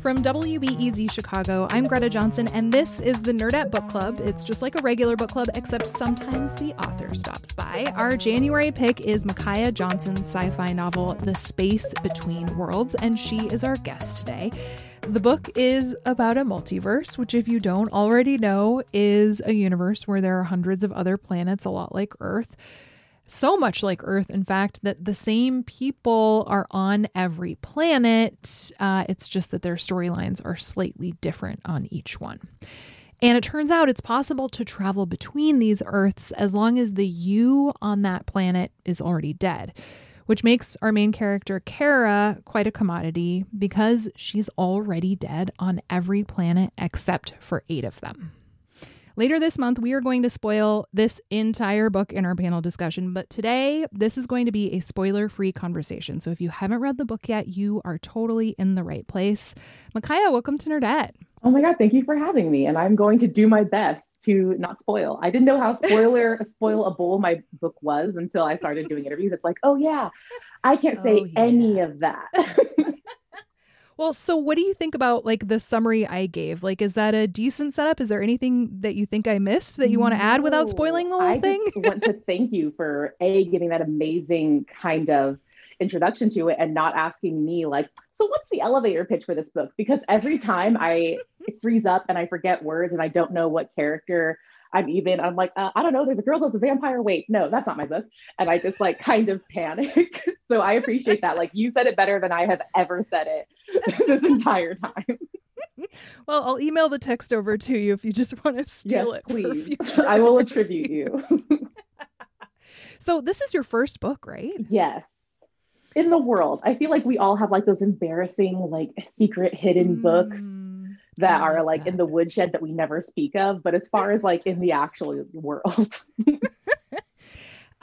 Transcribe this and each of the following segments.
From WBEZ Chicago, I'm Greta Johnson, and this is the Nerdette Book Club. It's just like a regular book club, except sometimes the author stops by. Our January pick is Micaiah Johnson's sci fi novel, The Space Between Worlds, and she is our guest today. The book is about a multiverse, which, if you don't already know, is a universe where there are hundreds of other planets, a lot like Earth so much like Earth, in fact, that the same people are on every planet. Uh, it's just that their storylines are slightly different on each one. And it turns out it's possible to travel between these Earths as long as the you on that planet is already dead, which makes our main character, Cara, quite a commodity because she's already dead on every planet except for eight of them. Later this month, we are going to spoil this entire book in our panel discussion, but today, this is going to be a spoiler free conversation. So if you haven't read the book yet, you are totally in the right place. Micaiah, welcome to Nerdette. Oh my God, thank you for having me. And I'm going to do my best to not spoil. I didn't know how spoiler spoilable my book was until I started doing interviews. It's like, oh yeah, I can't say oh, yeah. any of that. Well, so what do you think about like the summary I gave? Like, is that a decent setup? Is there anything that you think I missed that you want to add without spoiling the whole I thing? I want to thank you for a giving that amazing kind of introduction to it and not asking me like, so what's the elevator pitch for this book? Because every time I freeze up and I forget words and I don't know what character I'm even, I'm like, uh, I don't know, there's a girl that's a vampire. Wait, no, that's not my book. And I just like kind of panic. so I appreciate that. Like you said it better than I have ever said it this entire time. Well, I'll email the text over to you if you just want to steal yes, it. Please. I will attribute you. so this is your first book, right? Yes. In the world. I feel like we all have like those embarrassing, like secret hidden mm. books that are like that. in the woodshed that we never speak of but as far as like in the actual world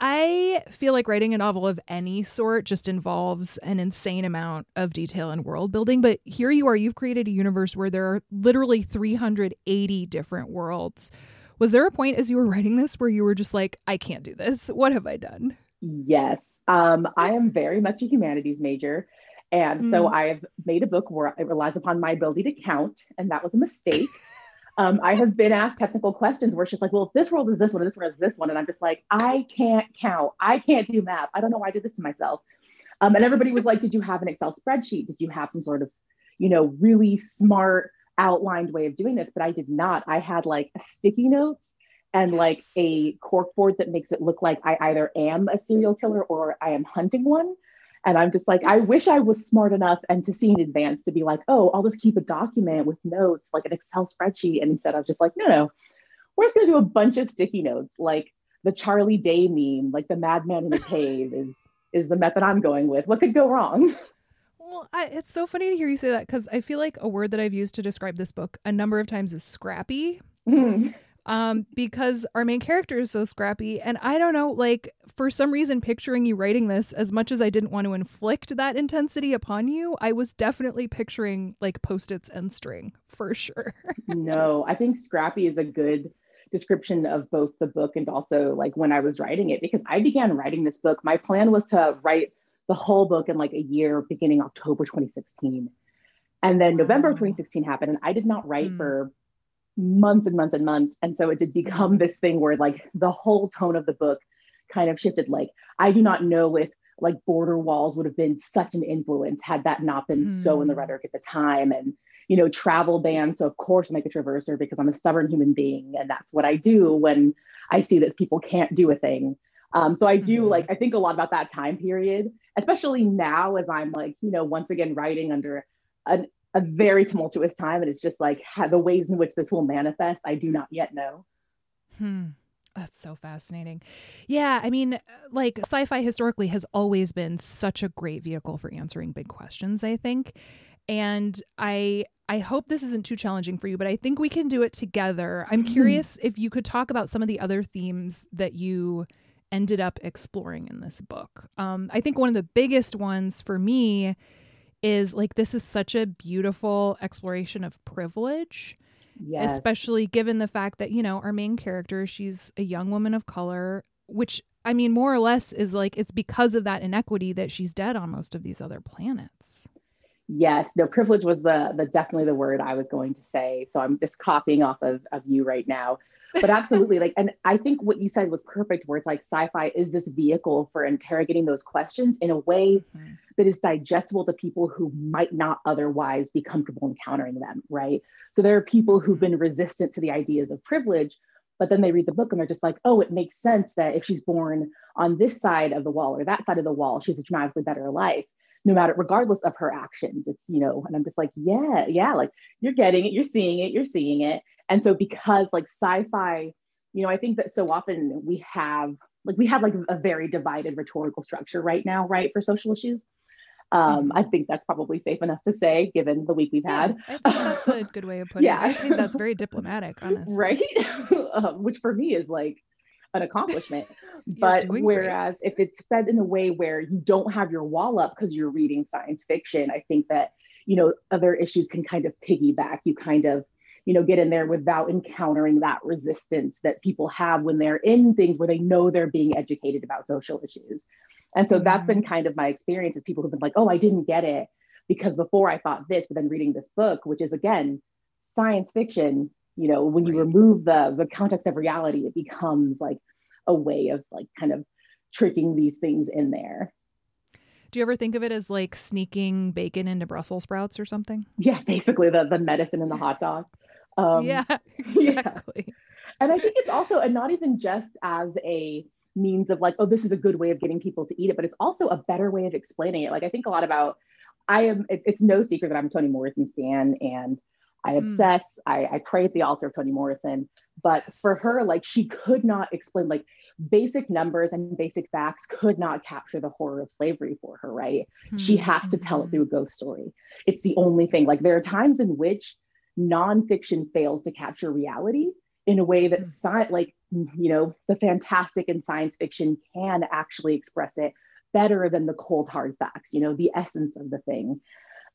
I feel like writing a novel of any sort just involves an insane amount of detail and world building. But here you are, you've created a universe where there are literally 380 different worlds. Was there a point as you were writing this where you were just like, I can't do this? What have I done? Yes. Um, I am very much a humanities major. And mm. so I've made a book where it relies upon my ability to count, and that was a mistake. um, I have been asked technical questions where it's just like, well, if this world is this one, and this world is this one, and I'm just like, I can't count. I can't do math. I don't know why I did this to myself. Um, and everybody was like, did you have an Excel spreadsheet? Did you have some sort of, you know, really smart outlined way of doing this? But I did not. I had like a sticky notes and like a cork board that makes it look like I either am a serial killer or I am hunting one. And I'm just like, I wish I was smart enough and to see in advance to be like, oh, I'll just keep a document with notes, like an Excel spreadsheet. And instead, I was just like, no, no, we're just going to do a bunch of sticky notes, like the Charlie Day meme, like the madman in the cave is is the method I'm going with. What could go wrong? Well, I, it's so funny to hear you say that because I feel like a word that I've used to describe this book a number of times is scrappy. Mm um, because our main character is so scrappy. And I don't know, like, for some reason, picturing you writing this, as much as I didn't want to inflict that intensity upon you, I was definitely picturing like post its and string for sure. no, I think scrappy is a good description of both the book and also like when I was writing it, because I began writing this book. My plan was to write the whole book in like a year, beginning October 2016. And then November of 2016 happened, and I did not write mm. for months and months and months. And so it did become mm-hmm. this thing where like the whole tone of the book kind of shifted. Like, I do not know if like border walls would have been such an influence had that not been mm. so in the hmm. rhetoric at the time. And, you know, travel bans. So of course I'm like a traverser because I'm a stubborn human being. And that's what I do when I see that people can't do a thing. Um, so I do mm-hmm. like, I think a lot about that time period, especially now as I'm like, you know, once again writing under an a very tumultuous time. And it's just like how, the ways in which this will manifest, I do not yet know. Hmm. That's so fascinating. Yeah, I mean, like sci fi historically has always been such a great vehicle for answering big questions, I think. And I I hope this isn't too challenging for you, but I think we can do it together. I'm mm-hmm. curious if you could talk about some of the other themes that you ended up exploring in this book. Um, I think one of the biggest ones for me is like this is such a beautiful exploration of privilege Yes. Especially given the fact that, you know, our main character, she's a young woman of color, which I mean, more or less is like it's because of that inequity that she's dead on most of these other planets. Yes, no, privilege was the the definitely the word I was going to say. So I'm just copying off of of you right now but absolutely like and i think what you said was perfect where it's like sci-fi is this vehicle for interrogating those questions in a way mm-hmm. that is digestible to people who might not otherwise be comfortable encountering them right? So there are people who've been resistant to the ideas of privilege but then they read the book and they're just like oh it makes sense that if she's born on this side of the wall or that side of the wall she's a dramatically better life no matter regardless of her actions. It's you know and i'm just like yeah yeah like you're getting it you're seeing it you're seeing it and so because like sci-fi you know i think that so often we have like we have like a very divided rhetorical structure right now right for social issues um, I think that's probably safe enough to say, given the week we've had. Yeah, I think that's a good way of putting yeah. it. I think that's very diplomatic, honestly. Right? um, which for me is like an accomplishment. but whereas great. if it's fed in a way where you don't have your wall up because you're reading science fiction, I think that, you know, other issues can kind of piggyback. You kind of, you know, get in there without encountering that resistance that people have when they're in things where they know they're being educated about social issues. And so mm-hmm. that's been mm-hmm. kind of my experience is people who've been like, oh, I didn't get it because before I thought this, but then reading this book, which is again, science fiction, you know when you remove the the context of reality it becomes like a way of like kind of tricking these things in there do you ever think of it as like sneaking bacon into brussels sprouts or something yeah basically the the medicine in the hot dog um, yeah exactly yeah. and i think it's also and not even just as a means of like oh this is a good way of getting people to eat it but it's also a better way of explaining it like i think a lot about i am it, it's no secret that i'm toni morrison stan and I hmm. obsess. Mm. I, I pray at the altar of Toni Morrison. But for her, like she could not explain like basic numbers and basic facts could not capture the horror of slavery for her, right? Mm. She hmm. has to tell it through a ghost story. It's the only thing. Like there are times in which nonfiction fails to capture reality in a way that science like you know the fantastic in science fiction can actually express it better than the cold hard facts you know the essence of the thing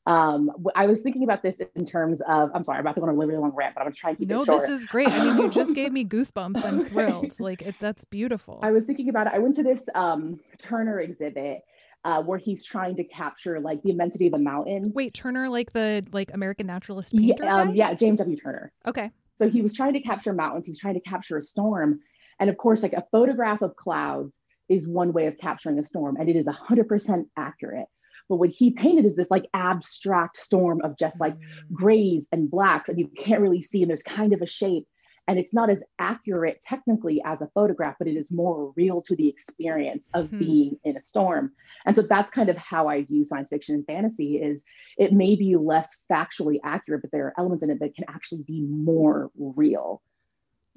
um, I was thinking about this in terms of, I'm sorry, I'm about to go on a really, long rant, but I'm trying to keep no, it short. this is great. I mean, you just gave me goosebumps. I'm thrilled. Like, it, that's beautiful. I was thinking about it. I went to this um, Turner exhibit uh, where he's trying to capture like the immensity of the mountain. Wait, Turner, like the like American naturalist painter? Yeah, um, yeah, James W. Turner. Okay. So he was trying to capture mountains. He's trying to capture a storm, and of course, like a photograph of clouds is one way of capturing a storm, and it is 100% accurate. But what he painted is this like abstract storm of just like mm. grays and blacks, and you can't really see, and there's kind of a shape. And it's not as accurate technically as a photograph, but it is more real to the experience of hmm. being in a storm. And so that's kind of how I view science fiction and fantasy is it may be less factually accurate, but there are elements in it that can actually be more real.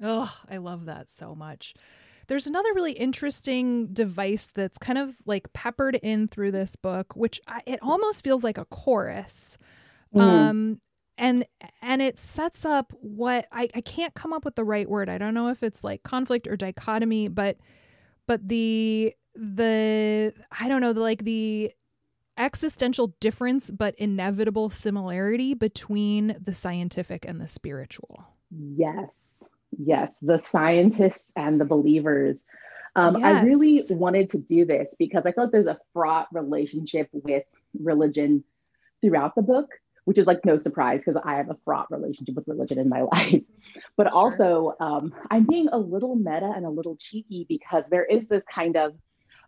Oh, I love that so much. There's another really interesting device that's kind of like peppered in through this book, which I, it almost feels like a chorus. Mm. Um, and and it sets up what I, I can't come up with the right word. I don't know if it's like conflict or dichotomy, but but the the I don't know, the like the existential difference but inevitable similarity between the scientific and the spiritual. Yes yes, the scientists and the believers. Um, yes. I really wanted to do this because I thought there's a fraught relationship with religion throughout the book, which is like no surprise because I have a fraught relationship with religion in my life. But sure. also, um, I'm being a little meta and a little cheeky because there is this kind of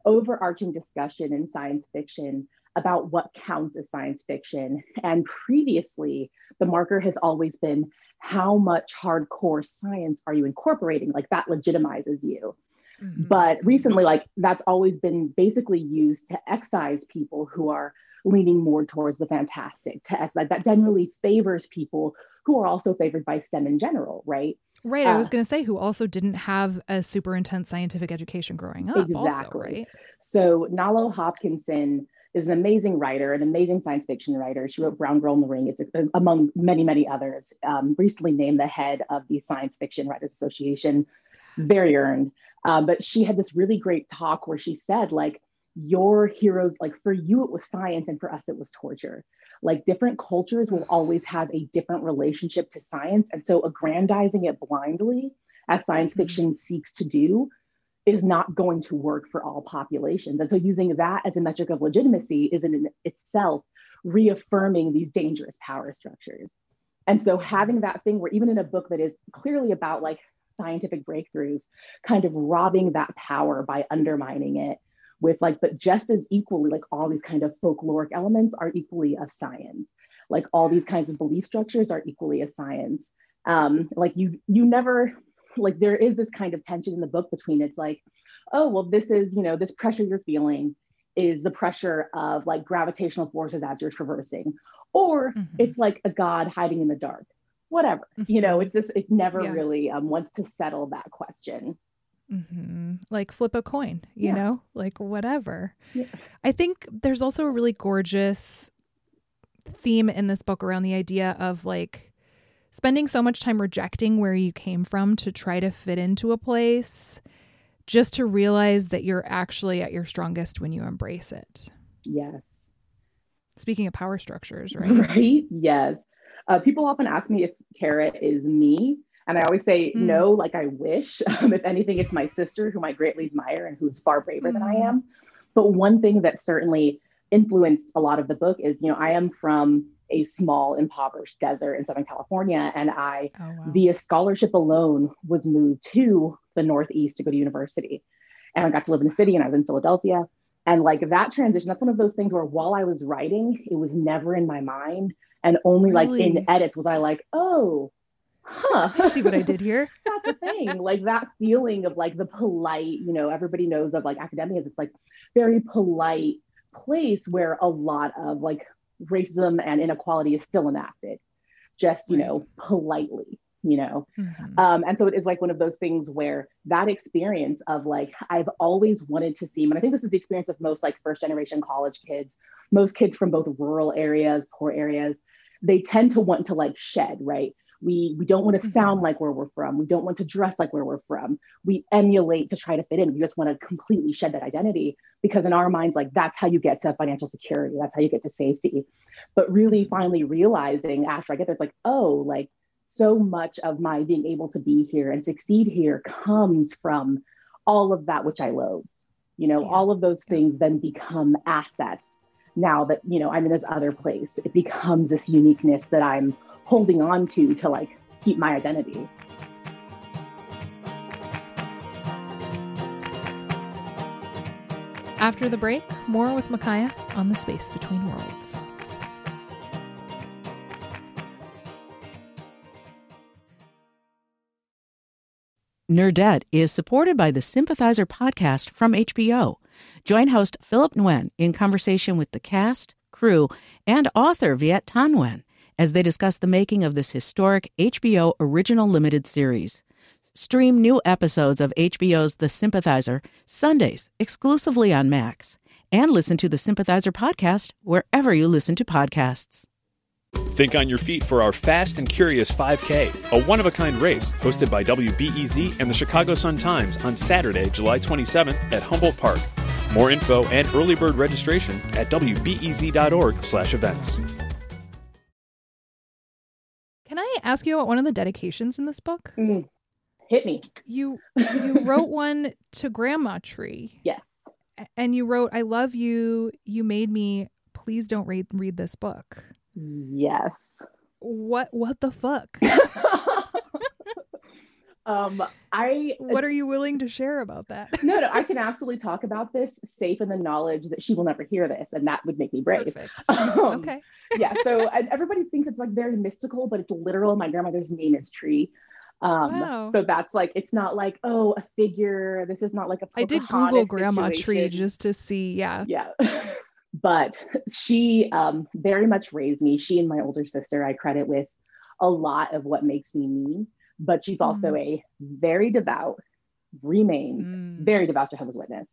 overarching discussion in science fiction about what counts as science fiction. And previously, the marker has always been how much hardcore science are you incorporating? Like that legitimizes you. Mm-hmm. But recently, like that's always been basically used to excise people who are leaning more towards the fantastic text like that generally favors people who are also favored by STEM in general, right? Right. Uh, I was going to say who also didn't have a super intense scientific education growing up. Exactly. Also, right. So Nalo Hopkinson is an amazing writer, an amazing science fiction writer. She wrote Brown Girl in the Ring. It's among many, many others. Um, recently named the head of the Science Fiction Writers Association. Very earned. Um, but she had this really great talk where she said, like, your heroes, like for you, it was science, and for us, it was torture. Like different cultures will always have a different relationship to science. And so aggrandizing it blindly, as science mm-hmm. fiction seeks to do, is not going to work for all populations. And so using that as a metric of legitimacy is in itself reaffirming these dangerous power structures. And so having that thing where even in a book that is clearly about like scientific breakthroughs, kind of robbing that power by undermining it with like, but just as equally, like all these kind of folkloric elements are equally a science. Like all these kinds of belief structures are equally a science. Um, like you, you never, like there is this kind of tension in the book between it's like, oh, well, this is, you know, this pressure you're feeling is the pressure of like gravitational forces as you're traversing, or mm-hmm. it's like a god hiding in the dark whatever mm-hmm. you know it's just it never yeah. really um, wants to settle that question Mm-hmm. Like flip a coin, you yeah. know, like whatever. Yeah. I think there's also a really gorgeous theme in this book around the idea of like spending so much time rejecting where you came from to try to fit into a place just to realize that you're actually at your strongest when you embrace it. Yes. Speaking of power structures, right? Right. Yes. Uh, people often ask me if Cara is me. And I always say, mm. no, like I wish. Um, if anything, it's my sister whom I greatly admire and who's far braver mm. than I hmm. am. But one thing that certainly influenced a lot of the book is, you know, I am from a small, impoverished desert in Southern California. And I, oh, wow. via scholarship alone, was moved to the Northeast to go to university. And I got to live in the city and I was in Philadelphia. And like that transition, that's one of those things where while I was writing, it was never in my mind. And only really? like in edits was I like, oh, huh. See what i did here? That's the thing. Like that feeling of like the polite you know everybody knows of like academia is it's like very polite place where a lot of like racism and inequality is still enacted. Just you know politely you know? Mm-hmm. um, and so it is like one of those things where that experience of like i've always wanted to see and i think this is the experience of most like first generation college kids. Most kids from both rural areas poor areas they tend to want to like shed right we we don't want to mm-hmm. sound like where we're from. We don't want to dress like where we're from. We emulate to try to fit in. We just want to completely shed that identity because in our minds, like that's how you get to financial security. That's how you get to safety. But really, finally realizing after I get there, it's like, oh, like so much of my being able to be here and succeed here comes from all of that which I loathe. You know, yeah. all of those things then become assets now that you know i'm in this other place it becomes this uniqueness that i'm holding on to to like keep my identity. After the break, more with Micaiah on the space between worlds. Nerdette is supported by the Sympathizer podcast from HBO. Join host Philip Nguyen in conversation with the cast, crew, and author Viet Thanh Nguyen as they discuss the making of this historic HBO original limited series. Stream new episodes of HBO's The Sympathizer Sundays exclusively on Max, and listen to the Sympathizer podcast wherever you listen to podcasts. Think on your feet for our Fast and Curious 5K, a one of a kind race hosted by WBEZ and the Chicago Sun Times on Saturday, July 27th at Humboldt Park. More info and early bird registration at wbez.org/events. Ask you about one of the dedications in this book? Mm. Hit me. You you wrote one to Grandma Tree. Yes. And you wrote, "I love you. You made me. Please don't read read this book." Yes. What what the fuck? Um, I what are you willing to share about that? no, no, I can absolutely talk about this safe in the knowledge that she will never hear this, and that would make me brave. Um, okay. yeah. So everybody thinks it's like very mystical, but it's literal. My grandmother's name is Tree. Um, wow. so that's like it's not like oh a figure. This is not like a. I did Google Grandma Tree just to see. Yeah. Yeah. but she um, very much raised me. She and my older sister, I credit with a lot of what makes me me. But she's also mm. a very devout, remains mm. very devout Jehovah's Witness.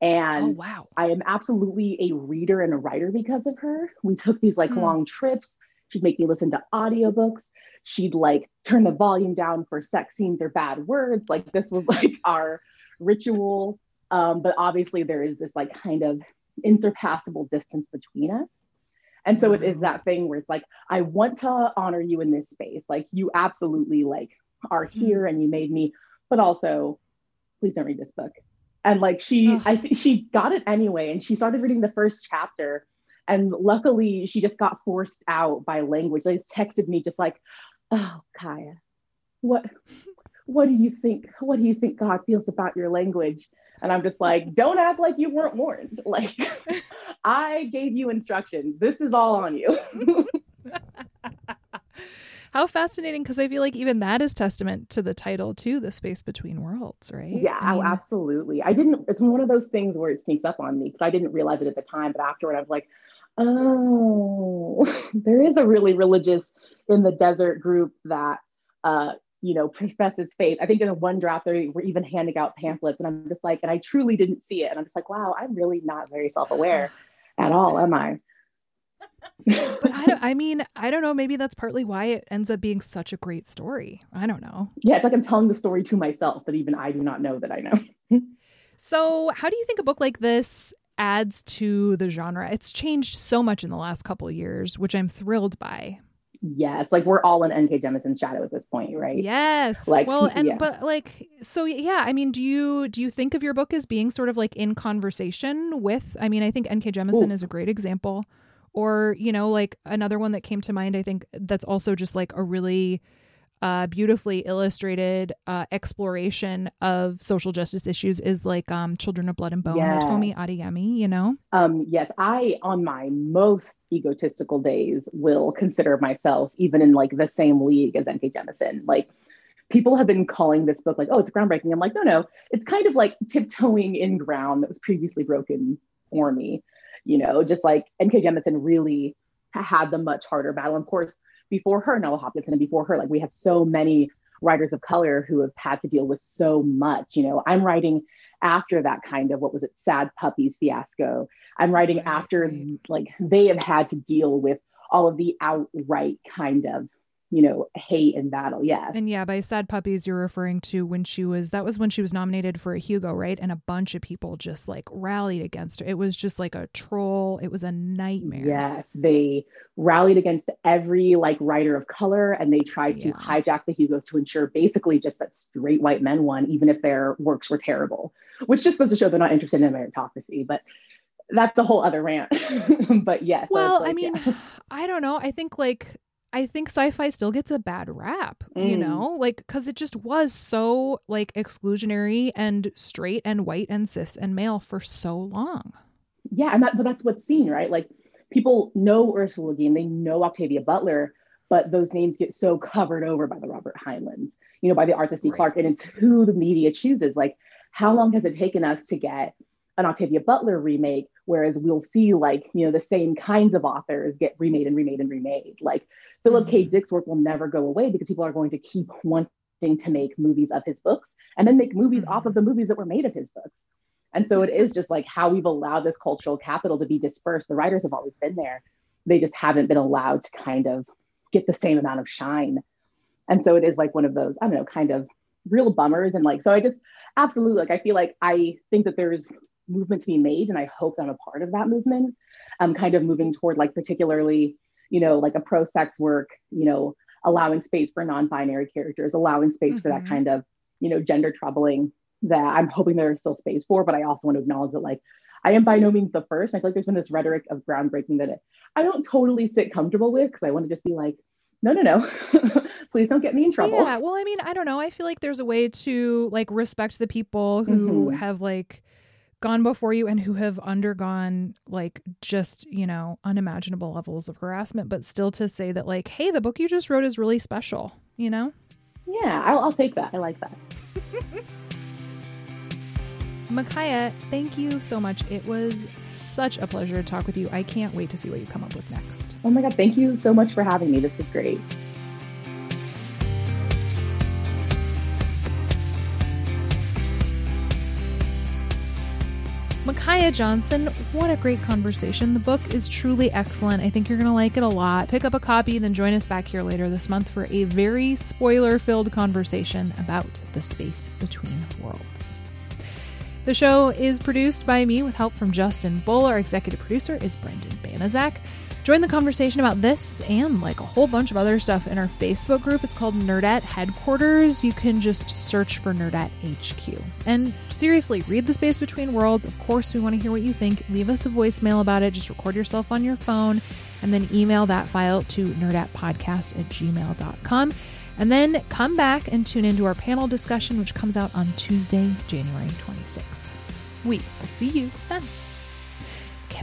And oh, wow. I am absolutely a reader and a writer because of her. We took these like mm. long trips. She'd make me listen to audiobooks. She'd like turn the volume down for sex scenes or bad words. Like this was like our ritual. Um, but obviously there is this like kind of insurpassable distance between us. And so it mm-hmm. is that thing where it's like, I want to honor you in this space. Like you absolutely like are mm-hmm. here and you made me, but also please don't read this book. And like she, Ugh. I think she got it anyway. And she started reading the first chapter. And luckily she just got forced out by language. They texted me just like, oh Kaya, what what do you think? What do you think God feels about your language? And I'm just like, don't act like you weren't warned. Like, I gave you instructions. This is all on you. How fascinating, because I feel like even that is testament to the title, to the space between worlds, right? Yeah, I mean, absolutely. I didn't, it's one of those things where it sneaks up on me because I didn't realize it at the time. But afterward, I was like, oh, there is a really religious in the desert group that uh, you know, professes faith. I think in one draft they were even handing out pamphlets, and I'm just like, and I truly didn't see it, and I'm just like, wow, I'm really not very self-aware at all, am I? but I don't. I mean, I don't know. Maybe that's partly why it ends up being such a great story. I don't know. Yeah, it's like I'm telling the story to myself that even I do not know that I know. so, how do you think a book like this adds to the genre? It's changed so much in the last couple of years, which I'm thrilled by. Yes, like we're all in N.K. Jemisin's shadow at this point, right? Yes. Like, well, and yeah. but like, so yeah. I mean, do you do you think of your book as being sort of like in conversation with? I mean, I think N.K. Jemisin Ooh. is a great example, or you know, like another one that came to mind. I think that's also just like a really uh, beautifully illustrated uh, exploration of social justice issues is like um, Children of Blood and Bone yes. Tomi Adeyemi, you know? Um, yes, I, on my most egotistical days, will consider myself even in like the same league as N.K. Jemisin. Like, people have been calling this book like, oh, it's groundbreaking. I'm like, no, no, it's kind of like tiptoeing in ground that was previously broken for me. You know, just like N.K. Jemisin really had the much harder battle. Of course, before her, Nalo Hopkinson, and before her, like we have so many writers of color who have had to deal with so much. You know, I'm writing after that kind of what was it, sad puppies fiasco. I'm writing after like they have had to deal with all of the outright kind of you know, hate and battle. Yeah. And yeah, by sad puppies, you're referring to when she was, that was when she was nominated for a Hugo, right? And a bunch of people just like rallied against her. It was just like a troll. It was a nightmare. Yes. They rallied against every like writer of color and they tried to yeah. hijack the Hugos to ensure basically just that straight white men won, even if their works were terrible, which just goes to show they're not interested in meritocracy. But that's a whole other rant. but yes. Well, like, I mean, yeah. I don't know. I think like I think sci-fi still gets a bad rap, mm. you know, like cuz it just was so like exclusionary and straight and white and cis and male for so long. Yeah, and that but that's what's seen, right? Like people know Ursula Le Guin, they know Octavia Butler, but those names get so covered over by the Robert Heinleins, you know, by the Arthur C. Right. Clarke, and it's who the media chooses. Like, how long has it taken us to get an Octavia Butler remake, whereas we'll see like, you know, the same kinds of authors get remade and remade and remade. Like Philip K. Mm-hmm. Dick's work will never go away because people are going to keep wanting to make movies of his books and then make movies mm-hmm. off of the movies that were made of his books. And so it is just like how we've allowed this cultural capital to be dispersed. The writers have always been there. They just haven't been allowed to kind of get the same amount of shine. And so it is like one of those, I don't know, kind of real bummers. And like, so I just absolutely like, I feel like I think that there's movement to be made and i hope that i'm a part of that movement i'm kind of moving toward like particularly you know like a pro-sex work you know allowing space for non-binary characters allowing space mm-hmm. for that mm-hmm. kind of you know gender troubling that i'm hoping there's still space for but i also want to acknowledge that like i am by no means the first i feel like there's been this rhetoric of groundbreaking that i don't totally sit comfortable with because i want to just be like no no no please don't get me in trouble yeah well i mean i don't know i feel like there's a way to like respect the people who mm-hmm. have like gone before you and who have undergone like just, you know, unimaginable levels of harassment, but still to say that, like, hey, the book you just wrote is really special, you know? Yeah, I'll, I'll take that. I like that. Micaiah, thank you so much. It was such a pleasure to talk with you. I can't wait to see what you come up with next. Oh my God, thank you so much for having me. This was great. Micaiah Johnson, what a great conversation. The book is truly excellent. I think you're going to like it a lot. Pick up a copy, then join us back here later this month for a very spoiler filled conversation about the space between worlds. The show is produced by me with help from Justin Bull. Our executive producer is Brendan Banaszak. Join the conversation about this and like a whole bunch of other stuff in our Facebook group. It's called Nerdette Headquarters. You can just search for Nerdette HQ. And seriously, read The Space Between Worlds. Of course, we want to hear what you think. Leave us a voicemail about it. Just record yourself on your phone and then email that file to nerdettepodcast at gmail.com. And then come back and tune into our panel discussion, which comes out on Tuesday, January 26th. We will see you then. Okay,